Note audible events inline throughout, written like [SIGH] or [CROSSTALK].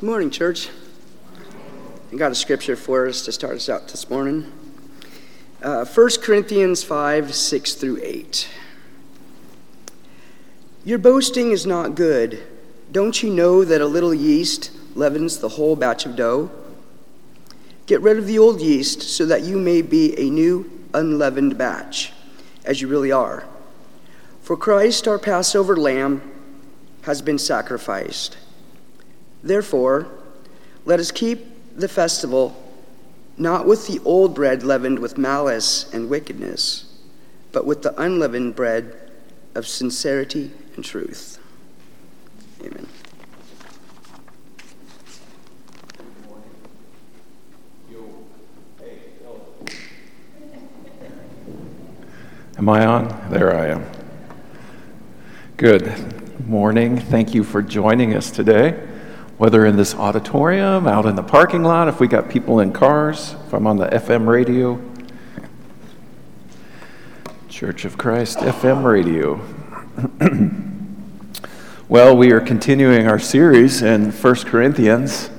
Good morning, church. I got a scripture for us to start us out this morning. Uh, 1 Corinthians 5 6 through 8. Your boasting is not good. Don't you know that a little yeast leavens the whole batch of dough? Get rid of the old yeast so that you may be a new, unleavened batch, as you really are. For Christ, our Passover lamb, has been sacrificed. Therefore, let us keep the festival not with the old bread leavened with malice and wickedness, but with the unleavened bread of sincerity and truth. Amen. Am I on? There I am. Good morning. Thank you for joining us today, whether in this auditorium, out in the parking lot, if we got people in cars, if I'm on the FM radio. Church of Christ FM radio. [CLEARS THROAT] well, we are continuing our series in 1 Corinthians,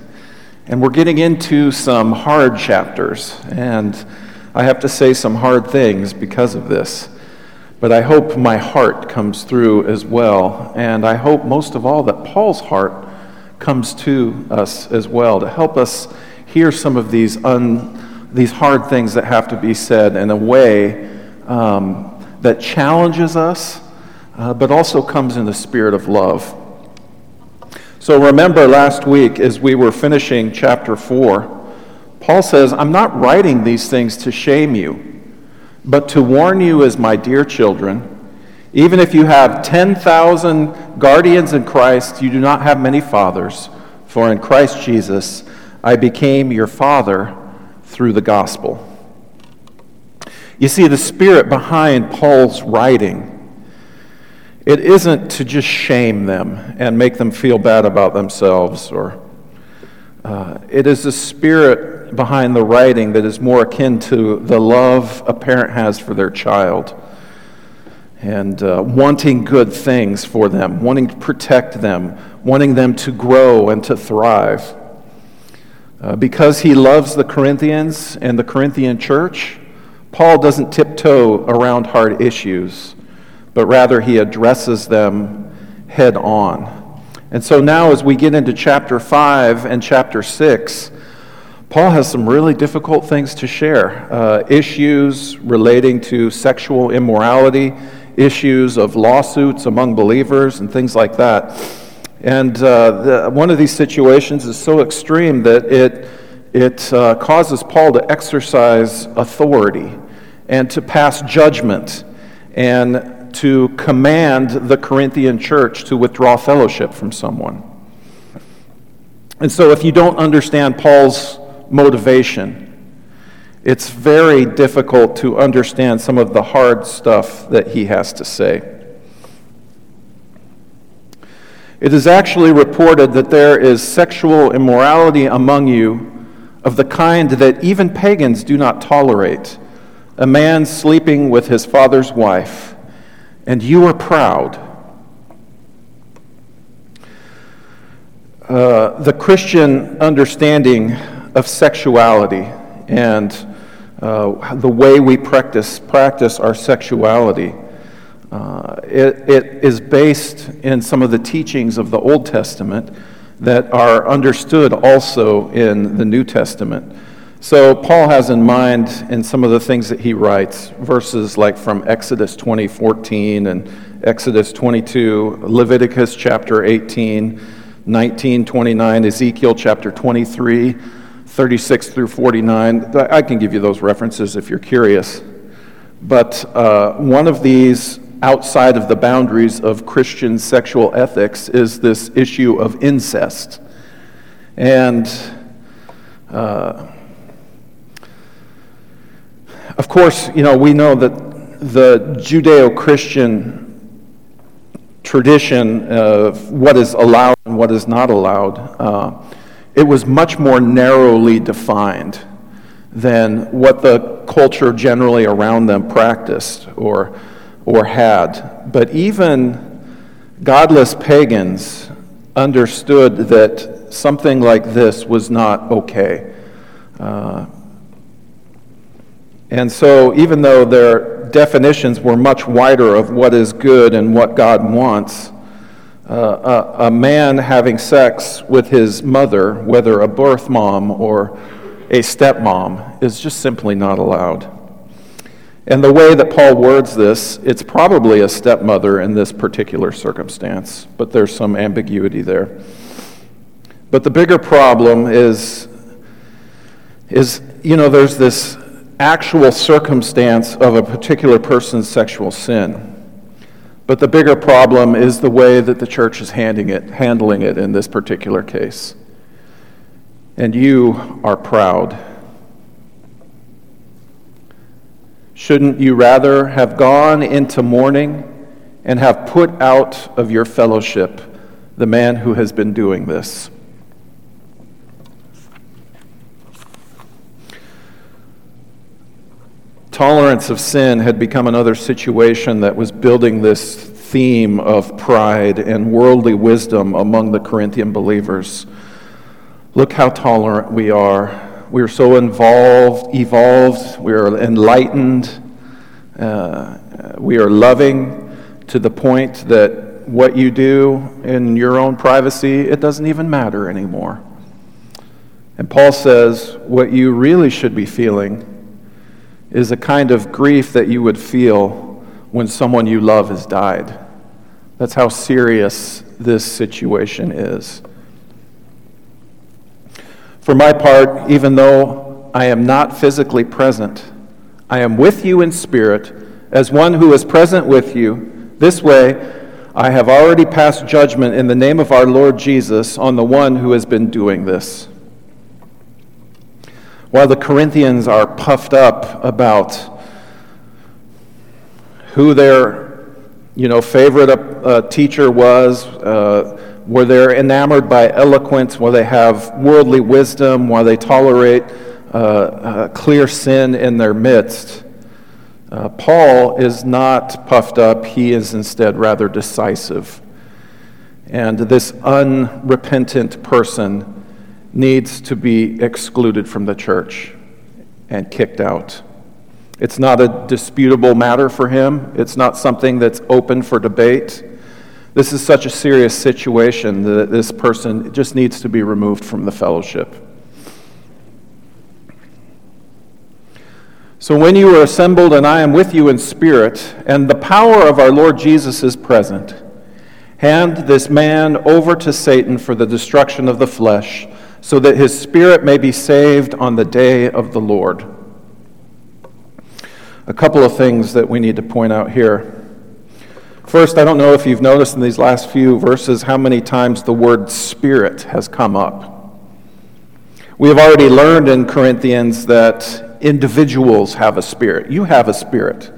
and we're getting into some hard chapters. And I have to say some hard things because of this. But I hope my heart comes through as well. And I hope most of all that Paul's heart comes to us as well to help us hear some of these, un, these hard things that have to be said in a way um, that challenges us, uh, but also comes in the spirit of love. So remember last week as we were finishing chapter 4 Paul says, I'm not writing these things to shame you, but to warn you as my dear children. Even if you have 10,000 guardians in Christ, you do not have many fathers, for in Christ Jesus I became your father through the gospel. You see, the spirit behind Paul's writing, it isn't to just shame them and make them feel bad about themselves or uh, it is the spirit behind the writing that is more akin to the love a parent has for their child and uh, wanting good things for them, wanting to protect them, wanting them to grow and to thrive. Uh, because he loves the Corinthians and the Corinthian church, Paul doesn't tiptoe around hard issues, but rather he addresses them head on. And so now, as we get into chapter 5 and chapter 6, Paul has some really difficult things to share uh, issues relating to sexual immorality, issues of lawsuits among believers, and things like that. And uh, the, one of these situations is so extreme that it, it uh, causes Paul to exercise authority and to pass judgment and to command the Corinthian church to withdraw fellowship from someone. And so, if you don't understand Paul's motivation, it's very difficult to understand some of the hard stuff that he has to say. It is actually reported that there is sexual immorality among you of the kind that even pagans do not tolerate a man sleeping with his father's wife and you are proud. Uh, the Christian understanding of sexuality and uh, the way we practice, practice our sexuality, uh, it, it is based in some of the teachings of the Old Testament that are understood also in the New Testament. So, Paul has in mind in some of the things that he writes, verses like from Exodus 20, 14, and Exodus 22, Leviticus chapter 18, 19, 29, Ezekiel chapter 23, 36 through 49. I can give you those references if you're curious. But uh, one of these outside of the boundaries of Christian sexual ethics is this issue of incest. And uh, of course, you know, we know that the Judeo Christian tradition of what is allowed and what is not allowed, uh, it was much more narrowly defined than what the culture generally around them practiced or, or had. But even godless pagans understood that something like this was not okay. Uh, and so, even though their definitions were much wider of what is good and what God wants, a, a man having sex with his mother, whether a birth mom or a stepmom, is just simply not allowed. And the way that Paul words this, it's probably a stepmother in this particular circumstance, but there's some ambiguity there. But the bigger problem is, is you know, there's this actual circumstance of a particular person's sexual sin. But the bigger problem is the way that the church is handling it, handling it in this particular case. And you are proud. Shouldn't you rather have gone into mourning and have put out of your fellowship the man who has been doing this? Tolerance of sin had become another situation that was building this theme of pride and worldly wisdom among the Corinthian believers. Look how tolerant we are. We are so involved, evolved, we are enlightened, uh, we are loving to the point that what you do in your own privacy, it doesn't even matter anymore. And Paul says what you really should be feeling is a kind of grief that you would feel when someone you love has died. That's how serious this situation is. For my part, even though I am not physically present, I am with you in spirit, as one who is present with you. This way, I have already passed judgment in the name of our Lord Jesus on the one who has been doing this. While the Corinthians are puffed up about who their you know, favorite uh, teacher was, uh, where they're enamored by eloquence, where they have worldly wisdom, while they tolerate uh, uh clear sin in their midst. Uh, Paul is not puffed up, he is instead rather decisive. And this unrepentant person needs to be excluded from the church and kicked out. It's not a disputable matter for him, it's not something that's open for debate. This is such a serious situation that this person just needs to be removed from the fellowship. So, when you are assembled, and I am with you in spirit, and the power of our Lord Jesus is present, hand this man over to Satan for the destruction of the flesh so that his spirit may be saved on the day of the Lord. A couple of things that we need to point out here. First, I don't know if you've noticed in these last few verses how many times the word spirit has come up. We have already learned in Corinthians that individuals have a spirit. You have a spirit.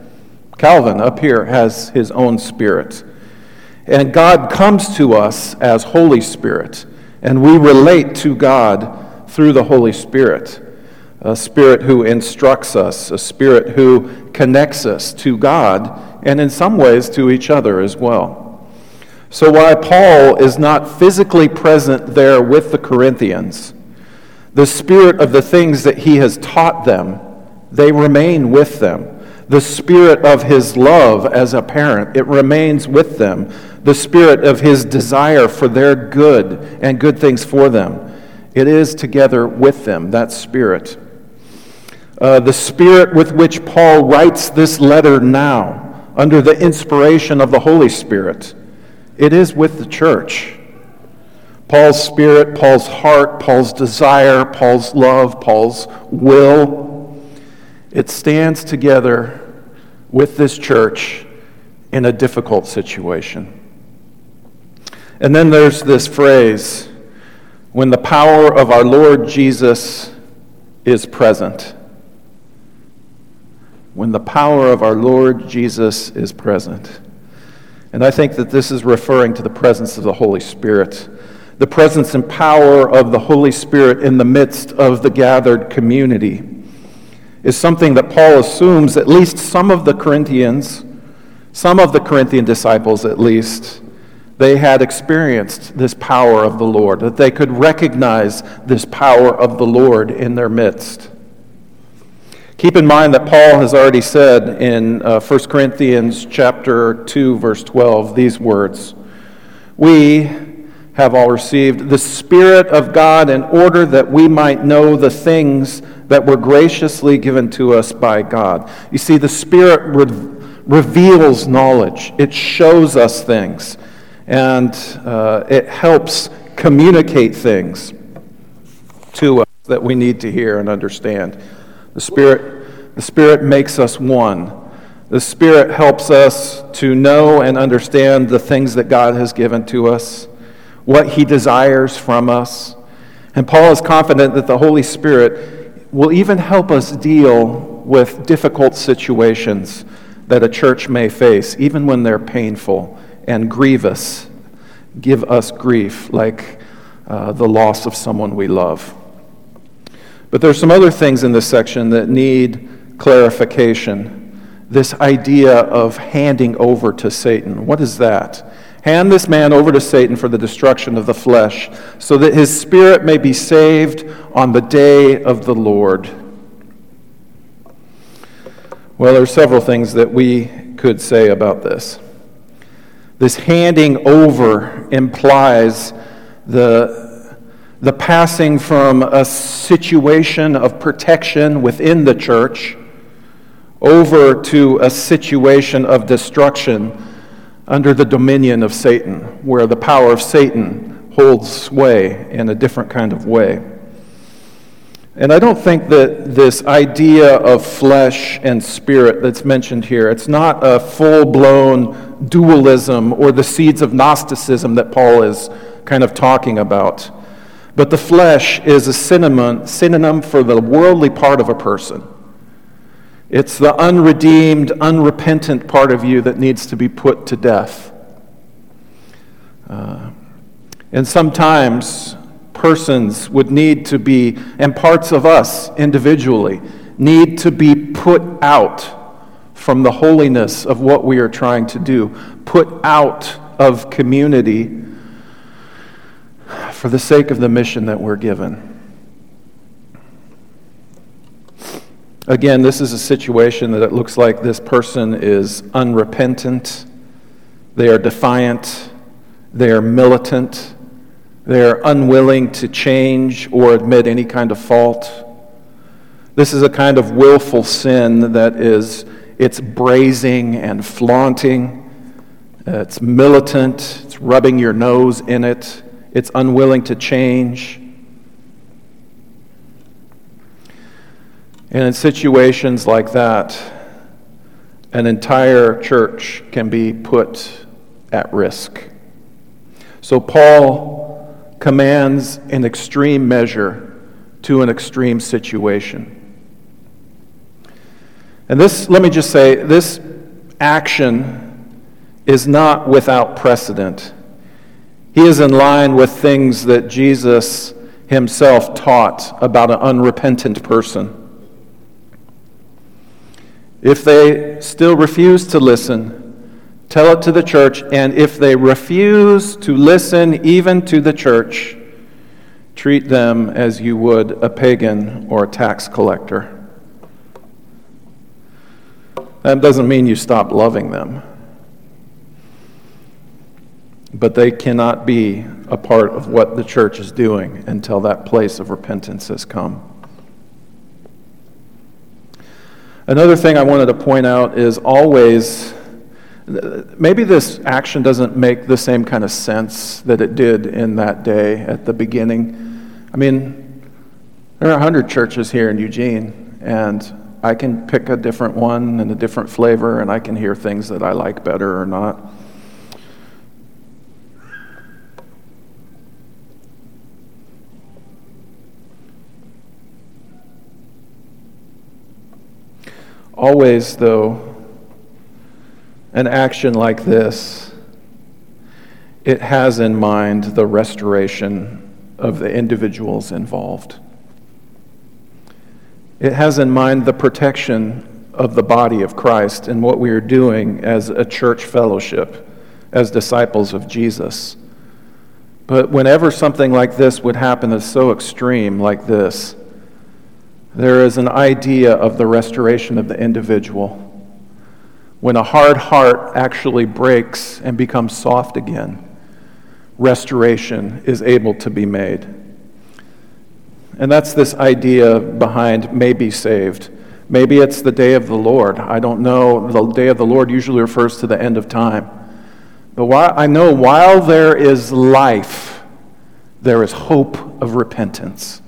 Calvin up here has his own spirit. And God comes to us as Holy Spirit. And we relate to God through the Holy Spirit, a Spirit who instructs us, a Spirit who connects us to God, and in some ways to each other as well. So, while Paul is not physically present there with the Corinthians, the spirit of the things that he has taught them, they remain with them. The spirit of his love as a parent, it remains with them the spirit of his desire for their good and good things for them. It is together with them, that spirit. Uh, the spirit with which Paul writes this letter now, under the inspiration of the Holy Spirit, it is with the church. Paul's spirit, Paul's heart, Paul's desire, Paul's love, Paul's will, it stands together with this church in a difficult situation. And then there's this phrase when the power of our Lord Jesus is present. When the power of our Lord Jesus is present. And I think that this is referring to the presence of the Holy Spirit, the presence and power of the Holy Spirit in the midst of the gathered community. Is something that Paul assumes at least some of the Corinthians, some of the Corinthian disciples at least, they had experienced this power of the Lord, that they could recognize this power of the Lord in their midst. Keep in mind that Paul has already said in uh, 1 Corinthians chapter 2 verse 12 these words. We have all received the spirit of God in order that we might know the things that were graciously given to us by God. You see the spirit re- reveals knowledge. It shows us things and uh, it helps communicate things to us that we need to hear and understand. The Spirit, the Spirit makes us one. The Spirit helps us to know and understand the things that God has given to us, what He desires from us. And Paul is confident that the Holy Spirit will even help us deal with difficult situations that a church may face, even when they're painful and grievous, give us grief, like uh, the loss of someone we love. But there's some other things in this section that need clarification. This idea of handing over to Satan. What is that? Hand this man over to Satan for the destruction of the flesh, so that his spirit may be saved on the day of the Lord. Well, there are several things that we could say about this. This handing over implies the the passing from a situation of protection within the church over to a situation of destruction under the dominion of Satan, where the power of Satan holds sway in a different kind of way. And I don't think that this idea of flesh and spirit that's mentioned here, it's not a full-blown dualism or the seeds of Gnosticism that Paul is kind of talking about. But the flesh is a synonym, synonym for the worldly part of a person. It's the unredeemed, unrepentant part of you that needs to be put to death. Uh, and sometimes persons would need to be, and parts of us individually, need to be put out from the holiness of what we are trying to do, put out of community for the sake of the mission that we're given. Again, this is a situation that it looks like this person is unrepentant, they are defiant, they are militant, they are unwilling to change or admit any kind of fault. This is a kind of willful sin that is it's brazen and flaunting. It's militant. It's rubbing your nose in it it's unwilling to change. And in situations like that, an entire church can be put at risk. So Paul commands an extreme measure to an extreme situation. And this, let me just say, this action is not without precedent. He is in line with things that Jesus himself taught about an unrepentant person. If they still refuse to listen, tell it to the church, and if they refuse to listen even to the church, treat them as you would a pagan or a tax collector. That doesn't mean you stop loving them but they cannot be a part of what the church is doing until that place of repentance has come. Another thing I wanted to point out is always, maybe this action doesn't make the same kind of sense that it did in that day at the beginning. I mean, there are 100 churches here in Eugene, and I can pick a different one and a different flavor, and I can hear things that I like better or not. Always, though, an action like this, it has in mind the restoration of the individuals involved. It has in mind the protection of the body of Christ and what we are doing as a church fellowship as disciples of Jesus. But whenever something like this would happen that's so extreme, like this, there is an idea of the restoration of the individual. When a hard heart actually breaks and becomes soft again, restoration is able to be made. And that's this idea behind may be saved. Maybe it's the day of the Lord. I don't know. The day of the Lord usually refers to the end of time. But while, I know while there is life, there is hope of repentance.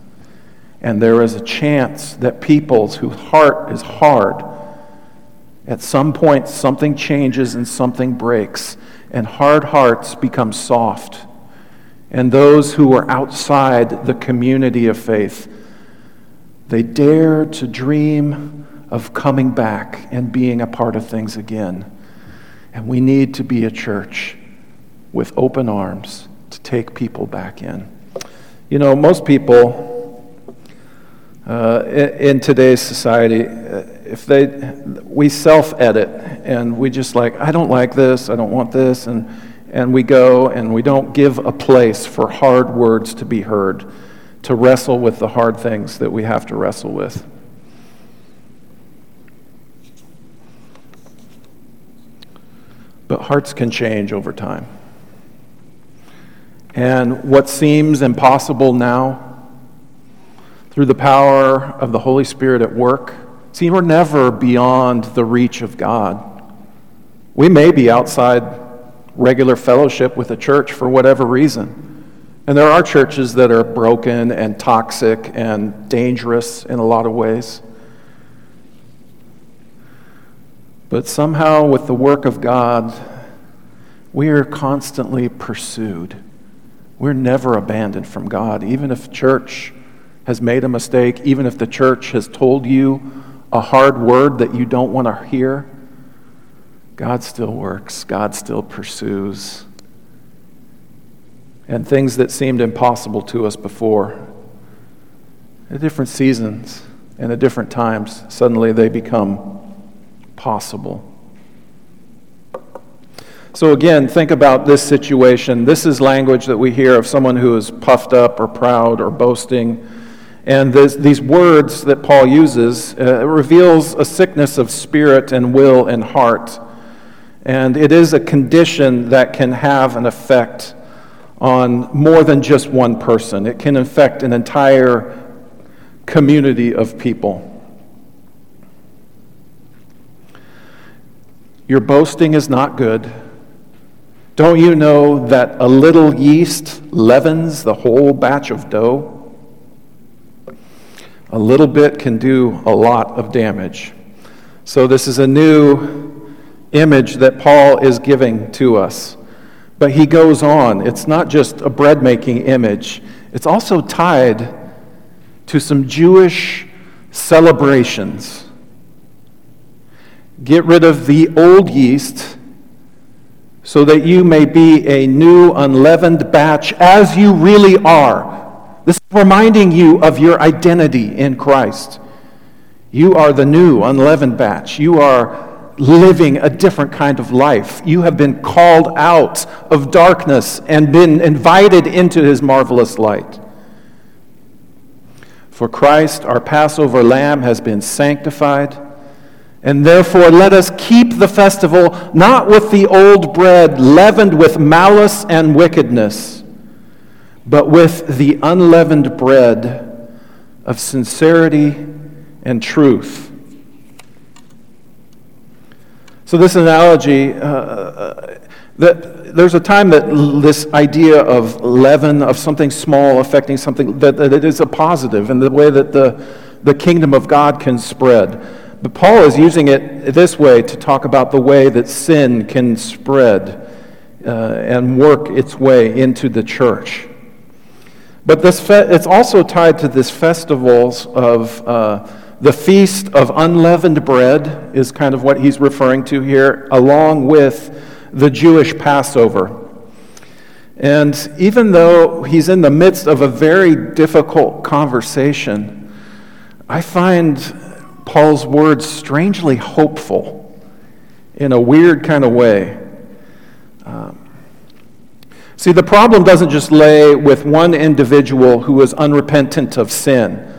And there is a chance that people's whose heart is hard, at some point something changes and something breaks, and hard hearts become soft. And those who are outside the community of faith they dare to dream of coming back and being a part of things again. And we need to be a church with open arms to take people back in. You know, most people uh, in, in, today's society, uh, if they, we self edit and we just like, I don't like this, I don't want this, and, and we go and we don't give a place for hard words to be heard to wrestle with the hard things that we have to wrestle with. But hearts can change over time. And what seems impossible now, through the power of the Holy Spirit at work, see, we're never beyond the reach of God. We may be outside regular fellowship with the church for whatever reason. And there are churches that are broken and toxic and dangerous in a lot of ways. But somehow, with the work of God, we are constantly pursued. We're never abandoned from God. Even if church has made a mistake, even if the church has told you a hard word that you don't want to hear, God still works, God still pursues and things that seemed impossible to us before. At different seasons and at different times, suddenly they become possible. So, again, think about this situation. This is language that we hear of someone who is puffed up or proud or boasting. And this, these words that Paul uses uh, reveals a sickness of spirit and will and heart. And it is a condition that can have an effect on more than just one person, it can affect an entire community of people. Your boasting is not good. Don't you know that a little yeast leavens the whole batch of dough? A little bit can do a lot of damage. So, this is a new image that Paul is giving to us. But he goes on. It's not just a bread making image, it's also tied to some Jewish celebrations. Get rid of the old yeast so that you may be a new unleavened batch as you really are. Reminding you of your identity in Christ. You are the new unleavened batch. You are living a different kind of life. You have been called out of darkness and been invited into his marvelous light. For Christ, our Passover lamb, has been sanctified. And therefore, let us keep the festival not with the old bread leavened with malice and wickedness, but with the unleavened bread of sincerity and truth. So, this analogy, uh, uh, that there's a time that this idea of leaven, of something small affecting something, that, that it is a positive in the way that the, the kingdom of God can spread. But Paul is using it this way to talk about the way that sin can spread uh, and work its way into the church. But this fe- it's also tied to this festivals of. Uh, the feast of unleavened bread is kind of what he's referring to here, along with the Jewish Passover. And even though he's in the midst of a very difficult conversation, I find Paul's words strangely hopeful in a weird kind of way. Um, see, the problem doesn't just lay with one individual who is unrepentant of sin.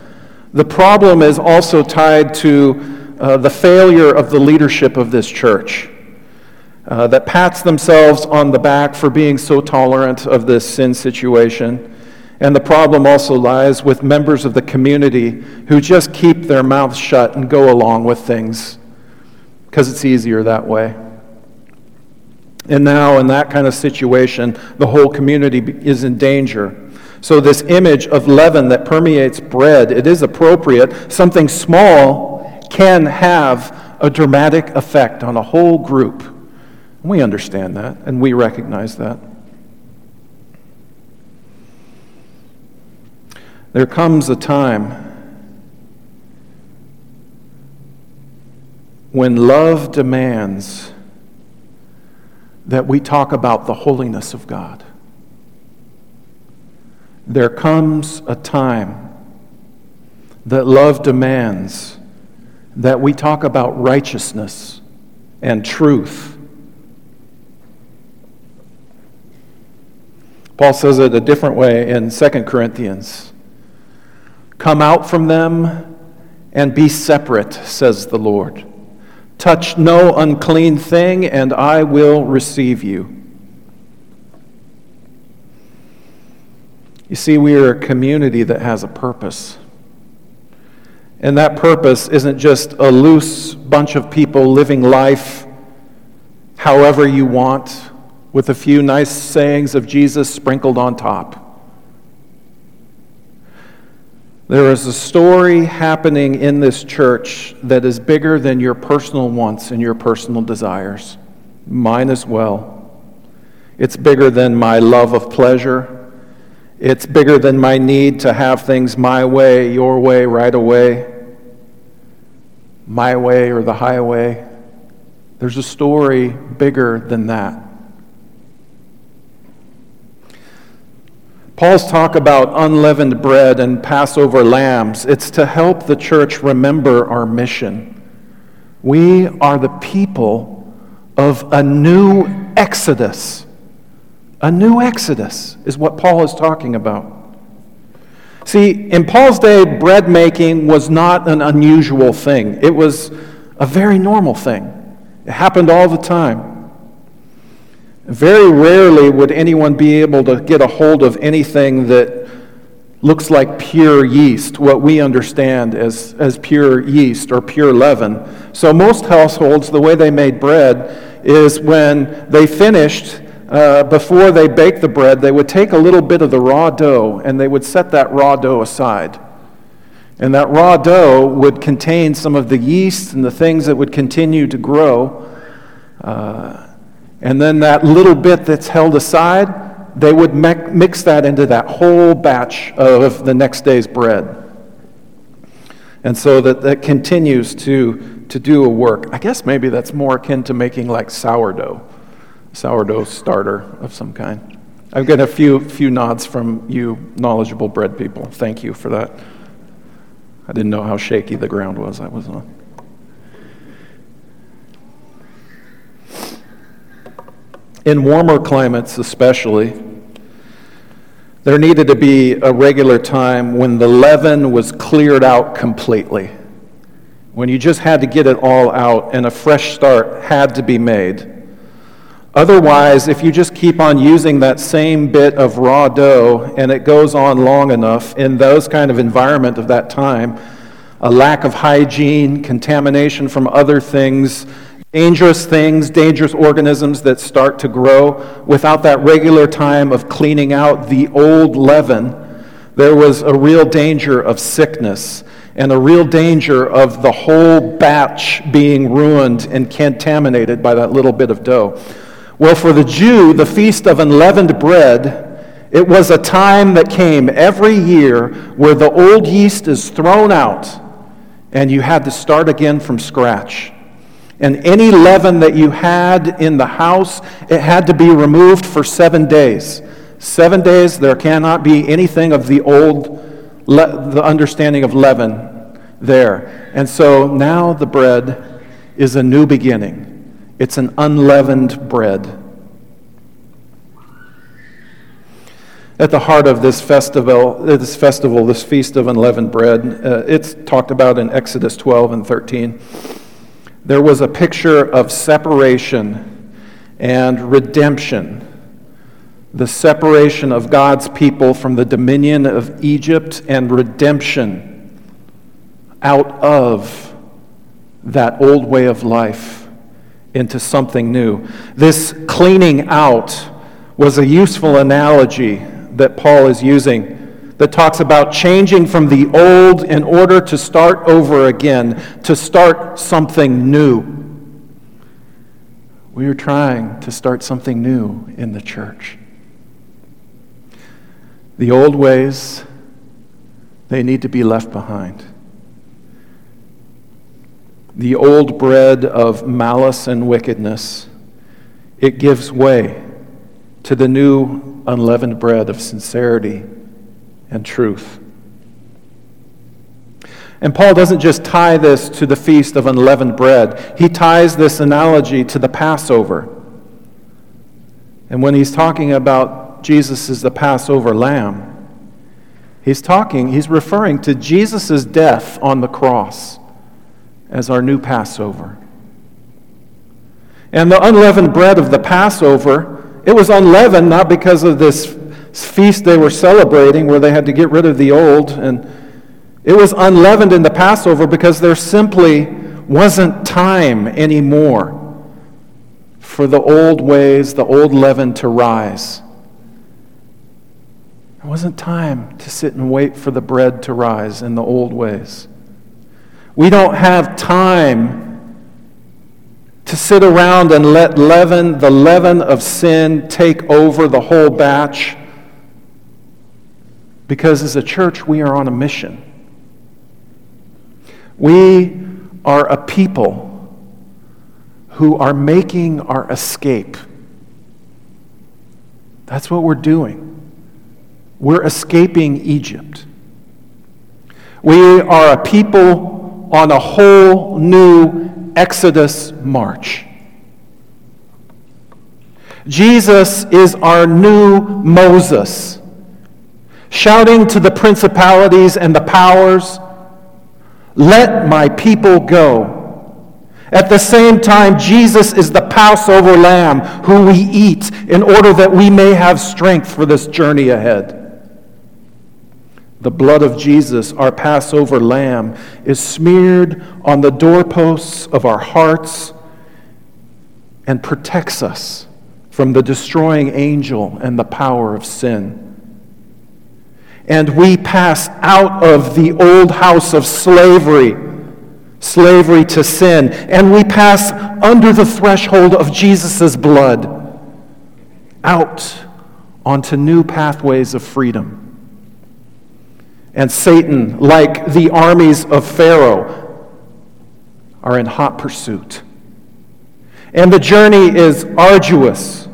The problem is also tied to uh, the failure of the leadership of this church uh, that pats themselves on the back for being so tolerant of this sin situation. And the problem also lies with members of the community who just keep their mouths shut and go along with things because it's easier that way. And now, in that kind of situation, the whole community is in danger. So, this image of leaven that permeates bread, it is appropriate. Something small can have a dramatic effect on a whole group. We understand that, and we recognize that. There comes a time when love demands that we talk about the holiness of God. There comes a time that love demands that we talk about righteousness and truth. Paul says it a different way in 2 Corinthians. Come out from them and be separate, says the Lord. Touch no unclean thing, and I will receive you. You see, we are a community that has a purpose. And that purpose isn't just a loose bunch of people living life however you want, with a few nice sayings of Jesus sprinkled on top. There is a story happening in this church that is bigger than your personal wants and your personal desires. Mine as well. It's bigger than my love of pleasure. It's bigger than my need to have things my way, your way, right away, my way or the highway. There's a story bigger than that. Paul's talk about unleavened bread and Passover lambs, it's to help the church remember our mission. We are the people of a new exodus. A new exodus is what Paul is talking about. See, in Paul's day, bread making was not an unusual thing, it was a very normal thing. It happened all the time. Very rarely would anyone be able to get a hold of anything that looks like pure yeast, what we understand as, as pure yeast or pure leaven. So, most households, the way they made bread is when they finished, uh, before they baked the bread, they would take a little bit of the raw dough and they would set that raw dough aside. And that raw dough would contain some of the yeast and the things that would continue to grow. Uh, and then that little bit that's held aside, they would mix that into that whole batch of the next day's bread. And so that that continues to, to do a work. I guess maybe that's more akin to making like sourdough, sourdough starter of some kind. I've got a few, few nods from you knowledgeable bread people. Thank you for that. I didn't know how shaky the ground was I was on. In warmer climates, especially, there needed to be a regular time when the leaven was cleared out completely, when you just had to get it all out and a fresh start had to be made. Otherwise, if you just keep on using that same bit of raw dough and it goes on long enough in those kind of environment of that time, a lack of hygiene, contamination from other things, dangerous things, dangerous organisms that start to grow without that regular time of cleaning out the old leaven. There was a real danger of sickness and a real danger of the whole batch being ruined and contaminated by that little bit of dough. Well, for the Jew, the Feast of Unleavened Bread, it was a time that came every year where the old yeast is thrown out and you had to start again from scratch. And any leaven that you had in the house, it had to be removed for seven days. Seven days, there cannot be anything of the old, the understanding of leaven there. And so now the bread is a new beginning. It's an unleavened bread. at the heart of this festival, this festival, this feast of unleavened bread. Uh, it's talked about in Exodus 12 and 13. There was a picture of separation and redemption. The separation of God's people from the dominion of Egypt and redemption out of that old way of life into something new. This cleaning out was a useful analogy that Paul is using that talks about changing from the old in order to start over again, to start something new. We are trying to start something new in the church. The old ways, they need to be left behind. The old bread of malice and wickedness, it gives way to the new unleavened bread of sincerity and truth. And Paul doesn't just tie this to the feast of unleavened bread, he ties this analogy to the Passover. And when he's talking about Jesus as the Passover lamb, he's talking, he's referring to Jesus' death on the cross as our new Passover. And the unleavened bread of the Passover it was unleavened not because of this feast they were celebrating where they had to get rid of the old. And it was unleavened in the Passover because there simply wasn't time anymore for the old ways, the old leaven to rise. There wasn't time to sit and wait for the bread to rise in the old ways. We don't have time to sit around and let leaven, the leaven of sin, take over the whole batch. Because as a church, we are on a mission. We are a people who are making our escape. That's what we're doing. We're escaping Egypt. We are a people on a whole new Exodus march. Jesus is our new Moses, shouting to the principalities and the powers, Let my people go. At the same time, Jesus is the Passover lamb who we eat in order that we may have strength for this journey ahead. The blood of Jesus, our Passover lamb, is smeared on the doorposts of our hearts and protects us from the destroying angel and the power of sin. And we pass out of the old house of slavery, slavery to sin, and we pass under the threshold of Jesus' blood out onto new pathways of freedom. And Satan, like the armies of Pharaoh, are in hot pursuit. And the journey is arduous.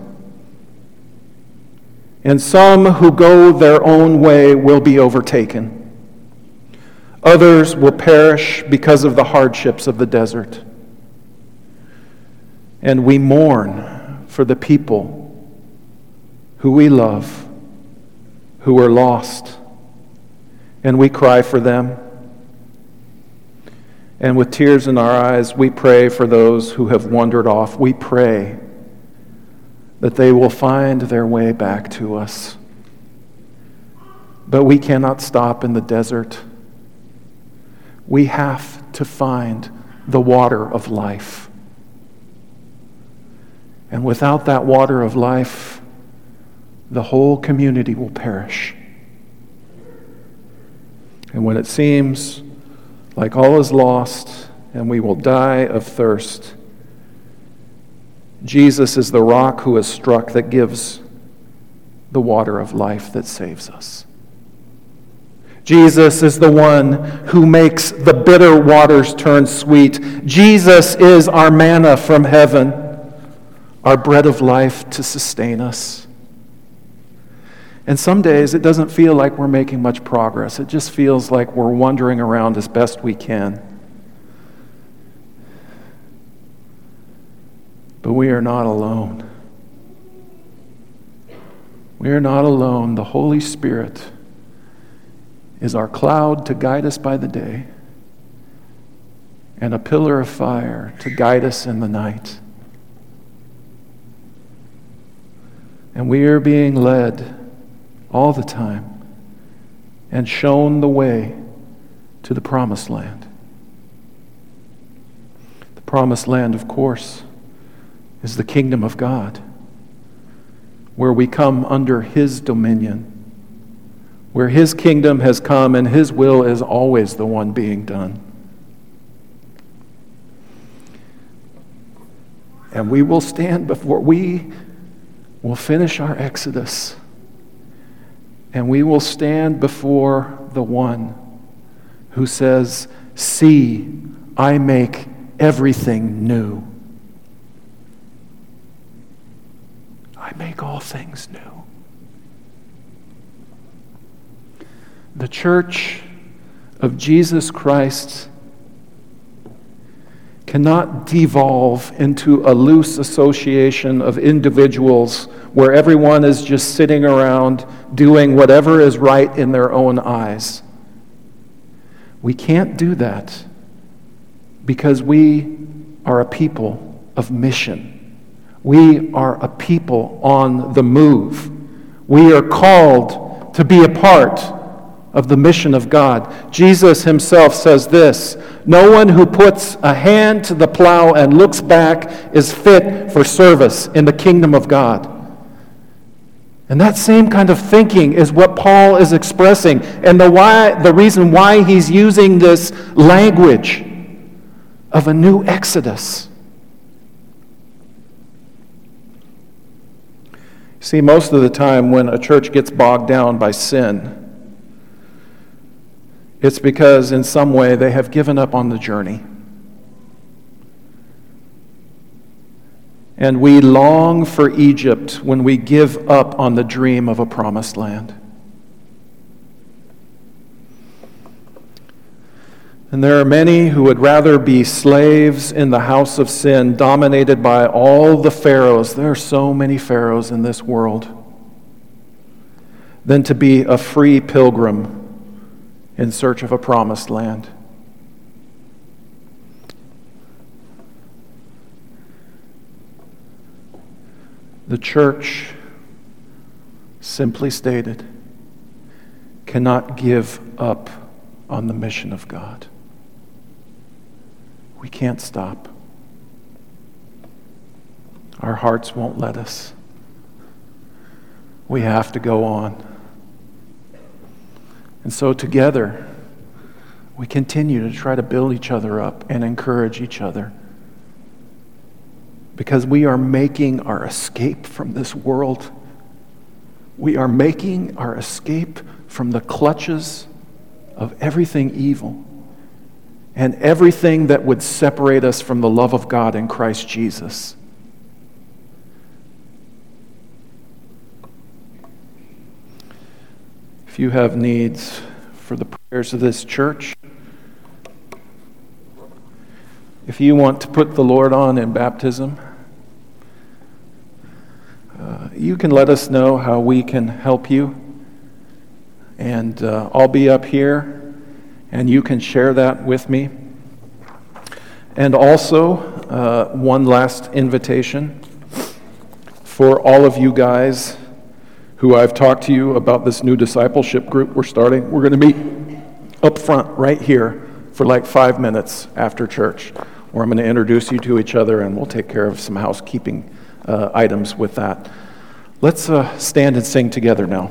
And some who go their own way will be overtaken. Others will perish because of the hardships of the desert. And we mourn for the people who we love, who are lost and we cry for them. And with tears in our eyes, we pray for those who have wandered off. We pray that they will find their way back to us. But we cannot stop in the desert. We have to find the water of life. And without that water of life, the whole community will perish. And when it seems like all is lost and we will die of thirst, Jesus is the rock who is struck that gives the water of life that saves us. Jesus is the one who makes the bitter waters turn sweet. Jesus is our manna from heaven, our bread of life to sustain us. And some days it doesn't feel like we're making much progress. It just feels like we're wandering around as best we can. But we are not alone. We are not alone. The Holy Spirit is our cloud to guide us by the day and a pillar of fire to guide us in the night. And we are being led all the time and shown the way to the promised land. The promised land, of course, is the kingdom of God, where we come under His dominion, where His kingdom has come and His will is always the one being done. And we will stand before, we will finish our exodus, and we will stand before the one who says, See, I make everything new. I make all things new. The church of Jesus Christ cannot devolve into a loose association of individuals where everyone is just sitting around doing whatever is right in their own eyes. We can't do that because we are a people of mission. We are a people on the move. We are called to be a part of the mission of God. Jesus himself says this No one who puts a hand to the plow and looks back is fit for service in the kingdom of God. And that same kind of thinking is what Paul is expressing. And the, why, the reason why he's using this language of a new exodus. See, most of the time when a church gets bogged down by sin, it's because in some way they have given up on the journey. And we long for Egypt when we give up on the dream of a promised land. And there are many who would rather be slaves in the house of sin, dominated by all the pharaohs. There are so many pharaohs in this world, than to be a free pilgrim in search of a promised land. The church, simply stated, cannot give up on the mission of God. We can't stop. Our hearts won't let us. We have to go on. And so, together, we continue to try to build each other up and encourage each other because we are making our escape from this world. We are making our escape from the clutches of everything evil and everything that would separate us from the love of God in Christ Jesus. If you have needs for the prayers of this church, if you want to put the Lord on in baptism, uh, you can let us know how we can help you. And uh, I'll be up here, and you can share that with me. And also, uh, one last invitation for all of you guys who I've talked to you about this new discipleship group we're starting. We're going to meet up front right here for like five minutes after church where I'm going to introduce you to each other and we'll take care of some housekeeping uh, items with that. Let's uh, stand and sing together now.